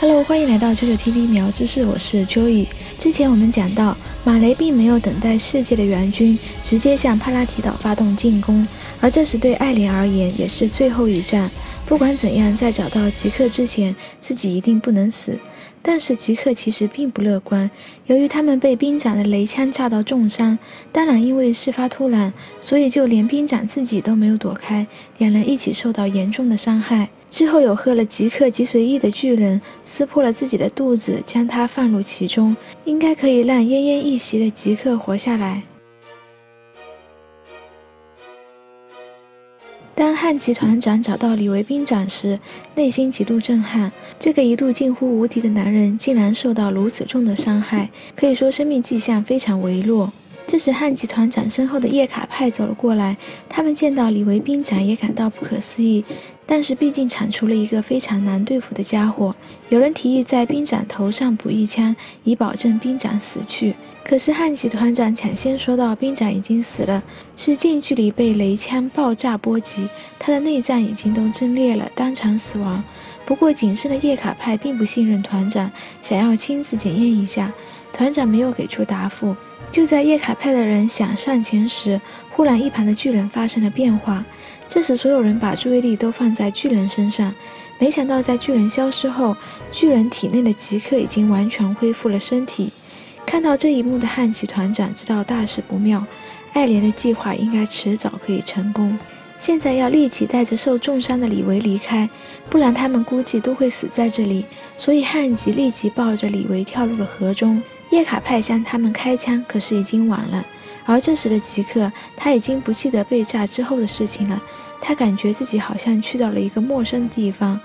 Hello，欢迎来到九九 TV 苗知识，我是 Joy。之前我们讲到，马雷并没有等待世界的援军，直接向帕拉提岛发动进攻，而这时对艾莲而言也是最后一战。不管怎样，在找到吉克之前，自己一定不能死。但是吉克其实并不乐观，由于他们被兵长的雷枪炸到重伤，当然因为事发突然，所以就连兵长自己都没有躲开，两人一起受到严重的伤害。之后有喝了吉克脊髓液的巨人撕破了自己的肚子，将他放入其中，应该可以让奄奄一息的吉克活下来。当汉集团长找到李维兵长时，内心极度震撼。这个一度近乎无敌的男人，竟然受到如此重的伤害，可以说生命迹象非常微弱。这时，汉吉团长身后的叶卡派走了过来，他们见到李维兵长也感到不可思议。但是毕竟铲除了一个非常难对付的家伙，有人提议在兵长头上补一枪，以保证兵长死去。可是汉吉团长抢先说到，兵长已经死了，是近距离被雷枪爆炸波及，他的内脏已经都震裂了，当场死亡。不过谨慎的叶卡派并不信任团长，想要亲自检验一下，团长没有给出答复。就在叶卡派的人想上前时，忽然一旁的巨人发生了变化。这时，所有人把注意力都放在巨人身上。没想到，在巨人消失后，巨人体内的吉克已经完全恢复了身体。看到这一幕的汉奇团长知道大事不妙，爱莲的计划应该迟早可以成功。现在要立即带着受重伤的李维离开，不然他们估计都会死在这里。所以汉吉立即抱着李维跳入了河中。叶卡派向他们开枪，可是已经晚了。而这时的吉克，他已经不记得被炸之后的事情了。他感觉自己好像去到了一个陌生的地方，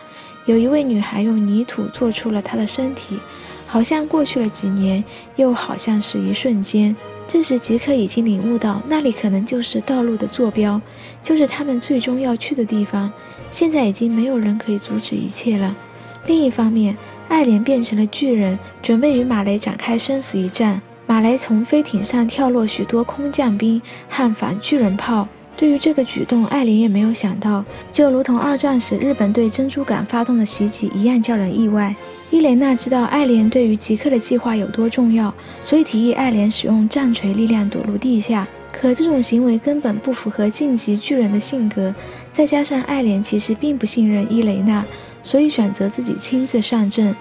有一位女孩用泥土做出了他的身体，好像过去了几年，又好像是一瞬间。这时吉克已经领悟到，那里可能就是道路的坐标，就是他们最终要去的地方。现在已经没有人可以阻止一切了。另一方面，爱莲变成了巨人，准备与马雷展开生死一战。马雷从飞艇上跳落许多空降兵，悍反巨人炮。对于这个举动，爱莲也没有想到，就如同二战时日本对珍珠港发动的袭击一样，叫人意外。伊莲娜知道爱莲对于极客的计划有多重要，所以提议爱莲使用战锤力量躲入地下。可这种行为根本不符合晋级巨人的性格，再加上爱莲其实并不信任伊雷娜，所以选择自己亲自上阵。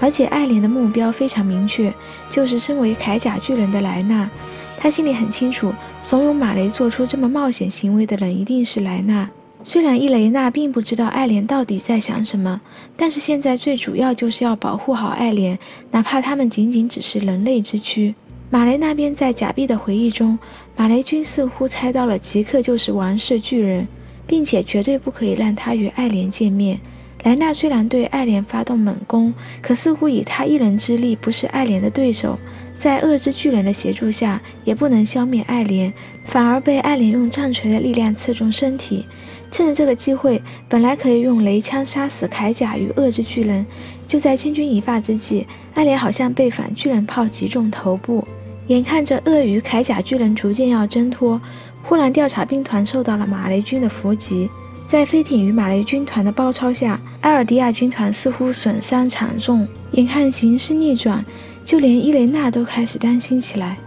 而且爱莲的目标非常明确，就是身为铠甲巨人的莱纳。他心里很清楚，怂恿马雷做出这么冒险行为的人一定是莱纳。虽然伊雷娜并不知道爱莲到底在想什么，但是现在最主要就是要保护好爱莲，哪怕他们仅仅只是人类之躯。马雷那边在假币的回忆中，马雷君似乎猜到了吉克就是王室巨人，并且绝对不可以让他与爱莲见面。莱纳虽然对爱莲发动猛攻，可似乎以他一人之力不是爱莲的对手，在恶之巨人的协助下也不能消灭爱莲，反而被爱莲用战锤的力量刺中身体。趁着这个机会，本来可以用雷枪杀死铠甲与恶之巨人，就在千钧一发之际，爱莲好像被反巨人炮击中头部。眼看着鳄鱼铠甲巨人逐渐要挣脱，忽然调查兵团受到了马雷军的伏击，在飞艇与马雷军团的包抄下，埃尔迪亚军团似乎损伤惨重。眼看形势逆转，就连伊雷娜都开始担心起来。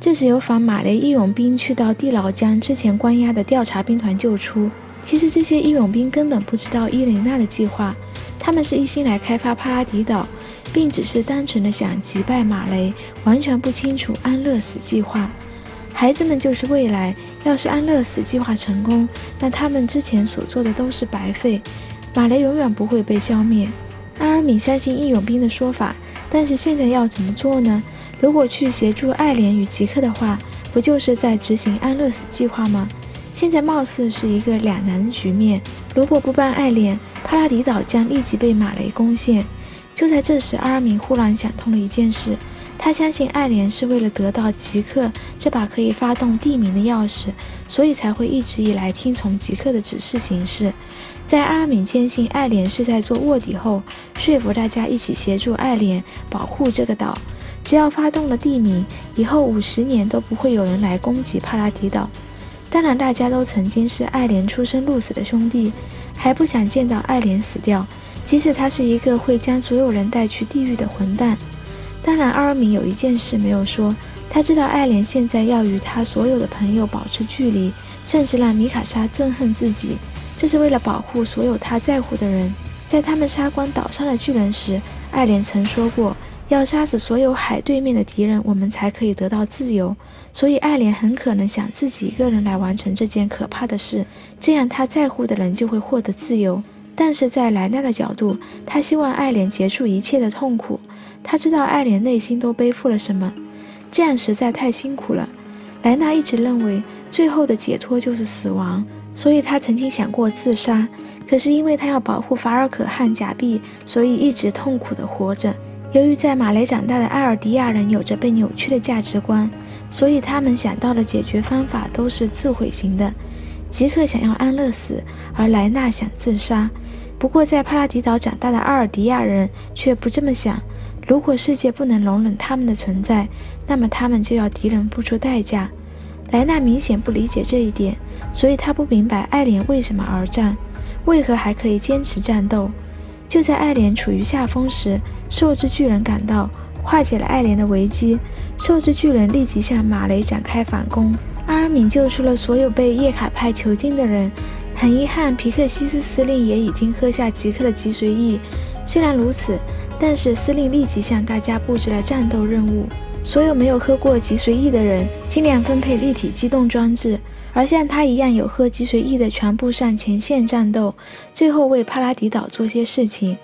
这时，有访马雷义勇兵去到地牢将之前关押的调查兵团救出。其实，这些义勇兵根本不知道伊雷娜的计划，他们是一心来开发帕拉迪岛。并只是单纯的想击败马雷，完全不清楚安乐死计划。孩子们就是未来，要是安乐死计划成功，那他们之前所做的都是白费。马雷永远不会被消灭。阿尔敏相信义勇兵的说法，但是现在要怎么做呢？如果去协助爱莲与吉克的话，不就是在执行安乐死计划吗？现在貌似是一个两难的局面。如果不帮爱莲，帕拉迪岛将立即被马雷攻陷。就在这时，阿尔敏忽然想通了一件事。他相信爱莲是为了得到吉克这把可以发动地名的钥匙，所以才会一直以来听从吉克的指示行事。在阿尔敏坚信爱莲是在做卧底后，说服大家一起协助爱莲保护这个岛。只要发动了地名，以后五十年都不会有人来攻击帕拉提岛。当然，大家都曾经是爱莲出生入死的兄弟。还不想见到爱莲死掉，即使他是一个会将所有人带去地狱的混蛋。当然，阿尔敏有一件事没有说，他知道爱莲现在要与他所有的朋友保持距离，甚至让米卡莎憎恨自己，这是为了保护所有他在乎的人。在他们杀光岛上的巨人时，爱莲曾说过。要杀死所有海对面的敌人，我们才可以得到自由。所以爱莲很可能想自己一个人来完成这件可怕的事，这样他在乎的人就会获得自由。但是在莱纳的角度，他希望爱莲结束一切的痛苦。他知道爱莲内心都背负了什么，这样实在太辛苦了。莱纳一直认为最后的解脱就是死亡，所以他曾经想过自杀。可是因为他要保护法尔可和假币，所以一直痛苦地活着。由于在马雷长大的埃尔迪亚人有着被扭曲的价值观，所以他们想到的解决方法都是自毁型的。吉克想要安乐死，而莱纳想自杀。不过，在帕拉迪岛长大的阿尔迪亚人却不这么想。如果世界不能容忍他们的存在，那么他们就要敌人付出代价。莱纳明显不理解这一点，所以他不明白爱莲为什么而战，为何还可以坚持战斗。就在爱莲处于下风时，兽之巨人赶到，化解了爱莲的危机。兽之巨人立即向马雷展开反攻。阿尔敏救出了所有被叶卡派囚禁的人。很遗憾，皮克西斯司令也已经喝下吉克的脊髓液。虽然如此，但是司令立即向大家布置了战斗任务：所有没有喝过脊髓液的人，尽量分配立体机动装置。而像他一样有喝脊髓液的，全部上前线战斗，最后为帕拉迪岛做些事情。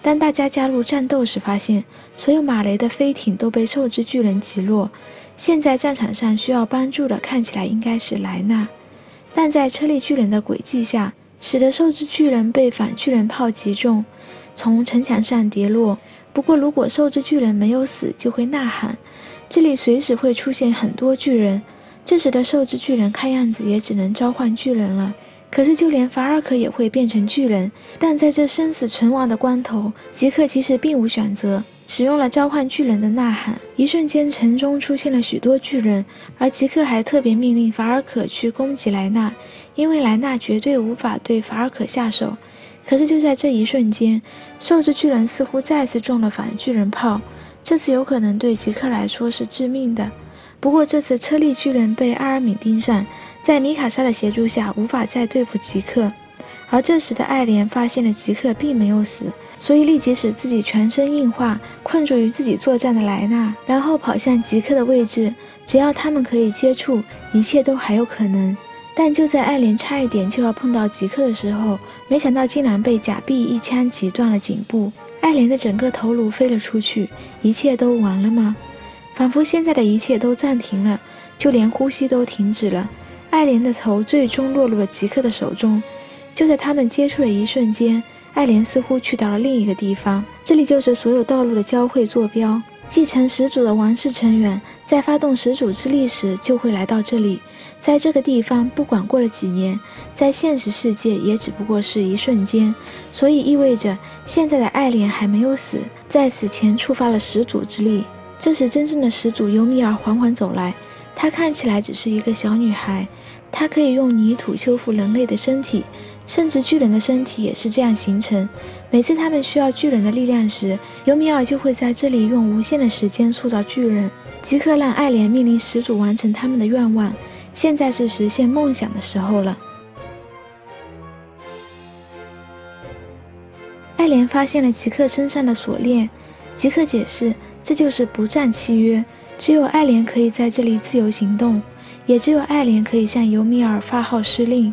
当大家加入战斗时，发现所有马雷的飞艇都被兽之巨人击落。现在战场上需要帮助的，看起来应该是莱纳，但在车力巨人的诡计下，使得受之巨人被反巨人炮击中，从城墙上跌落。不过，如果受之巨人没有死，就会呐喊，这里随时会出现很多巨人。这时的受之巨人看样子也只能召唤巨人了。可是就连法尔可也会变成巨人。但在这生死存亡的关头，吉克其实并无选择，使用了召唤巨人的呐喊。一瞬间，城中出现了许多巨人。而吉克还特别命令法尔可去攻击莱纳，因为莱纳绝对无法对法尔可下手。可是就在这一瞬间，兽之巨人似乎再次中了反巨人炮，这次有可能对吉克来说是致命的。不过这次车力巨人被阿尔敏盯上，在米卡莎的协助下无法再对付吉克。而这时的爱莲发现了吉克并没有死，所以立即使自己全身硬化，困住于自己作战的莱纳，然后跑向吉克的位置。只要他们可以接触，一切都还有可能。但就在爱莲差一点就要碰到吉克的时候，没想到竟然被假币一枪击断了颈部，爱莲的整个头颅飞了出去。一切都完了吗？仿佛现在的一切都暂停了，就连呼吸都停止了。爱莲的头最终落入了吉克的手中。就在他们接触的一瞬间，爱莲似乎去到了另一个地方，这里就是所有道路的交汇坐标。继承始祖的王室成员在发动始祖之力时就会来到这里。在这个地方，不管过了几年，在现实世界也只不过是一瞬间，所以意味着现在的爱莲还没有死，在死前触发了始祖之力。这时，真正的始祖尤米尔缓缓走来。她看起来只是一个小女孩，她可以用泥土修复人类的身体，甚至巨人的身体也是这样形成。每次他们需要巨人的力量时，尤米尔就会在这里用无限的时间塑造巨人。即刻让爱莲命令始祖完成他们的愿望。现在是实现梦想的时候了。爱莲发现了吉克身上的锁链，吉克解释。这就是不战契约，只有爱莲可以在这里自由行动，也只有爱莲可以向尤米尔发号施令。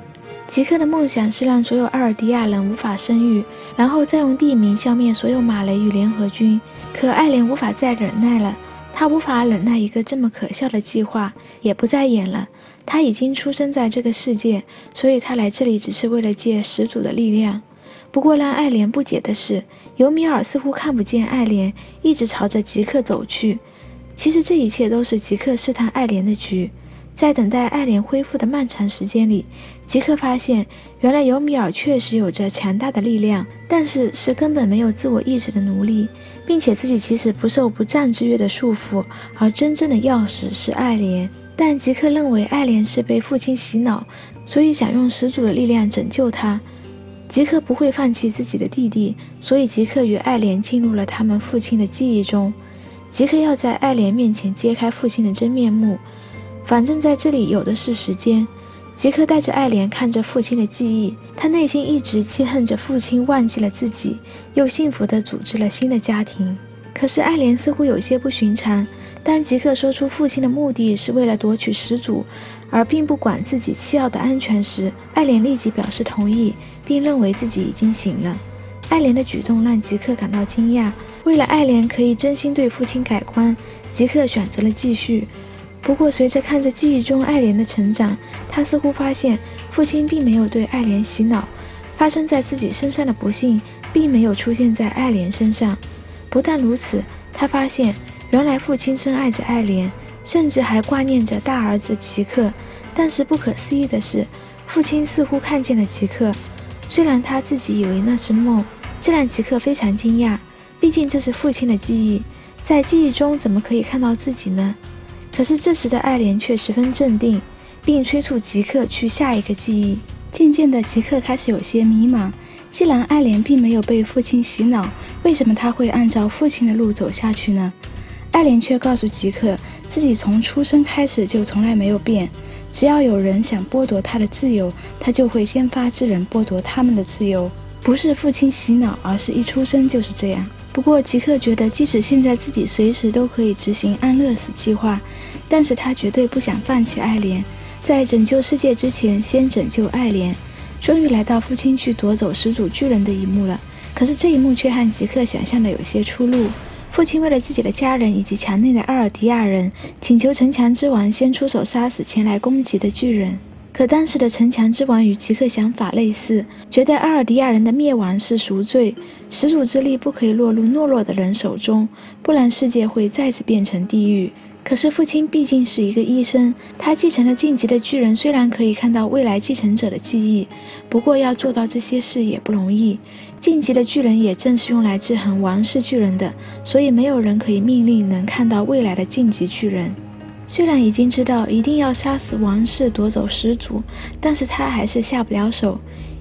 吉克的梦想是让所有阿尔迪亚人无法生育，然后再用地名消灭所有马雷与联合军。可爱莲无法再忍耐了，她无法忍耐一个这么可笑的计划，也不再演了。她已经出生在这个世界，所以她来这里只是为了借始祖的力量。不过让爱莲不解的是，尤米尔似乎看不见爱莲，一直朝着吉克走去。其实这一切都是吉克试探爱莲的局。在等待爱莲恢复的漫长时间里，吉克发现，原来尤米尔确实有着强大的力量，但是是根本没有自我意识的奴隶，并且自己其实不受不战之约的束缚，而真正的钥匙是爱莲。但吉克认为爱莲是被父亲洗脑，所以想用始祖的力量拯救他。吉克不会放弃自己的弟弟，所以吉克与爱莲进入了他们父亲的记忆中。吉克要在爱莲面前揭开父亲的真面目，反正在这里有的是时间。吉克带着爱莲看着父亲的记忆，他内心一直气恨着父亲忘记了自己，又幸福地组织了新的家庭。可是爱莲似乎有些不寻常。当吉克说出父亲的目的是为了夺取始祖，而并不管自己妻儿的安全时，爱莲立即表示同意，并认为自己已经醒了。爱莲的举动让吉克感到惊讶。为了爱莲可以真心对父亲改观，吉克选择了继续。不过，随着看着记忆中爱莲的成长，他似乎发现父亲并没有对爱莲洗脑，发生在自己身上的不幸并没有出现在爱莲身上。不但如此，他发现。原来父亲深爱着爱莲，甚至还挂念着大儿子吉克。但是不可思议的是，父亲似乎看见了吉克，虽然他自己以为那是梦，这让吉克非常惊讶。毕竟这是父亲的记忆，在记忆中怎么可以看到自己呢？可是这时的爱莲却十分镇定，并催促吉克去下一个记忆。渐渐的，吉克开始有些迷茫。既然爱莲并没有被父亲洗脑，为什么他会按照父亲的路走下去呢？爱莲却告诉吉克，自己从出生开始就从来没有变。只要有人想剥夺他的自由，他就会先发制人剥夺他们的自由。不是父亲洗脑，而是一出生就是这样。不过，吉克觉得，即使现在自己随时都可以执行安乐死计划，但是他绝对不想放弃爱莲，在拯救世界之前，先拯救爱莲。终于来到父亲去夺走始祖巨人的一幕了。可是这一幕却和吉克想象的有些出入。父亲为了自己的家人以及墙内的阿尔迪亚人，请求城墙之王先出手杀死前来攻击的巨人。可当时的城墙之王与吉克想法类似，觉得阿尔迪亚人的灭亡是赎罪，始祖之力不可以落入懦弱的人手中，不然世界会再次变成地狱。可是父亲毕竟是一个医生，他继承了晋级的巨人，虽然可以看到未来继承者的记忆，不过要做到这些事也不容易。晋级的巨人也正是用来制衡王室巨人的，所以没有人可以命令能看到未来的晋级巨人。虽然已经知道一定要杀死王室夺走始祖，但是他还是下不了手。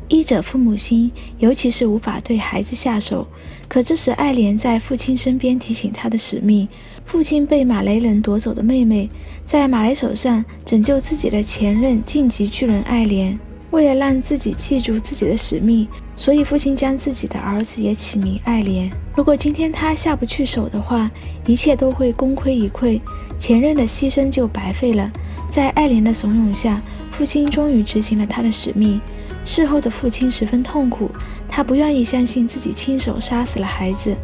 医者父母心，尤其是无法对孩子下手。可这时，爱莲在父亲身边提醒他的使命：父亲被马雷人夺走的妹妹，在马雷手上拯救自己的前任晋级巨人爱莲。为了让自己记住自己的使命，所以父亲将自己的儿子也起名爱莲。如果今天他下不去手的话，一切都会功亏一篑，前任的牺牲就白费了。在爱莲的怂恿下，父亲终于执行了他的使命。事后的父亲十分痛苦，他不愿意相信自己亲手杀死了孩子，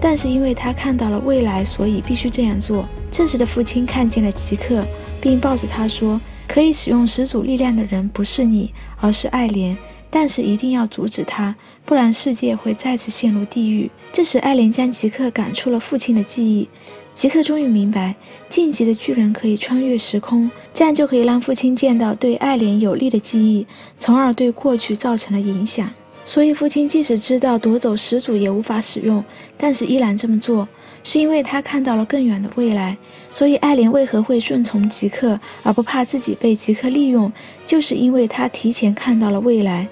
但是因为他看到了未来，所以必须这样做。这时的父亲看见了吉克，并抱着他说：“可以使用始祖力量的人不是你，而是爱莲，但是一定要阻止他，不然世界会再次陷入地狱。”这时，爱莲将吉克赶出了父亲的记忆。吉克终于明白，晋级的巨人可以穿越时空，这样就可以让父亲见到对爱莲有利的记忆，从而对过去造成了影响。所以，父亲即使知道夺走始祖也无法使用，但是依然这么做，是因为他看到了更远的未来。所以，爱莲为何会顺从吉克而不怕自己被吉克利用，就是因为他提前看到了未来。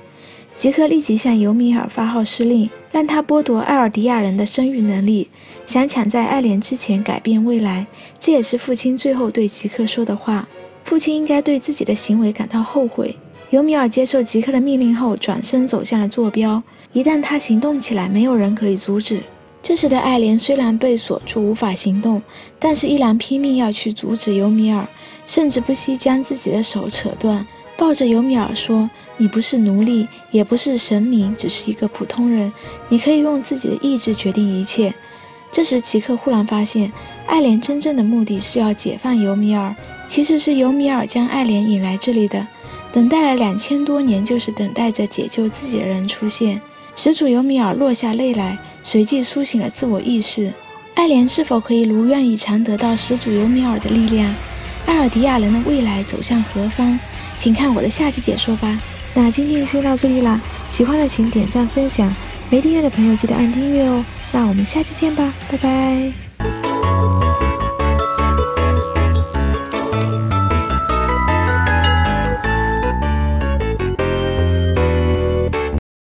吉克立即向尤米尔发号施令，让他剥夺艾尔迪亚人的生育能力，想抢在爱莲之前改变未来。这也是父亲最后对吉克说的话。父亲应该对自己的行为感到后悔。尤米尔接受吉克的命令后，转身走向了坐标。一旦他行动起来，没有人可以阻止。这时的爱莲虽然被锁住无法行动，但是依然拼命要去阻止尤米尔，甚至不惜将自己的手扯断。抱着尤米尔说：“你不是奴隶，也不是神明，只是一个普通人。你可以用自己的意志决定一切。”这时，奇克忽然发现，爱莲真正的目的是要解放尤米尔，其实是尤米尔将爱莲引来这里的，等待了两千多年，就是等待着解救自己的人出现。始祖尤米尔落下泪来，随即苏醒了自我意识。爱莲是否可以如愿以偿得到始祖尤米尔的力量？艾尔迪亚人的未来走向何方？请看我的下期解说吧。那今天就先到这里啦，喜欢的请点赞分享，没订阅的朋友记得按订阅哦。那我们下期见吧，拜拜。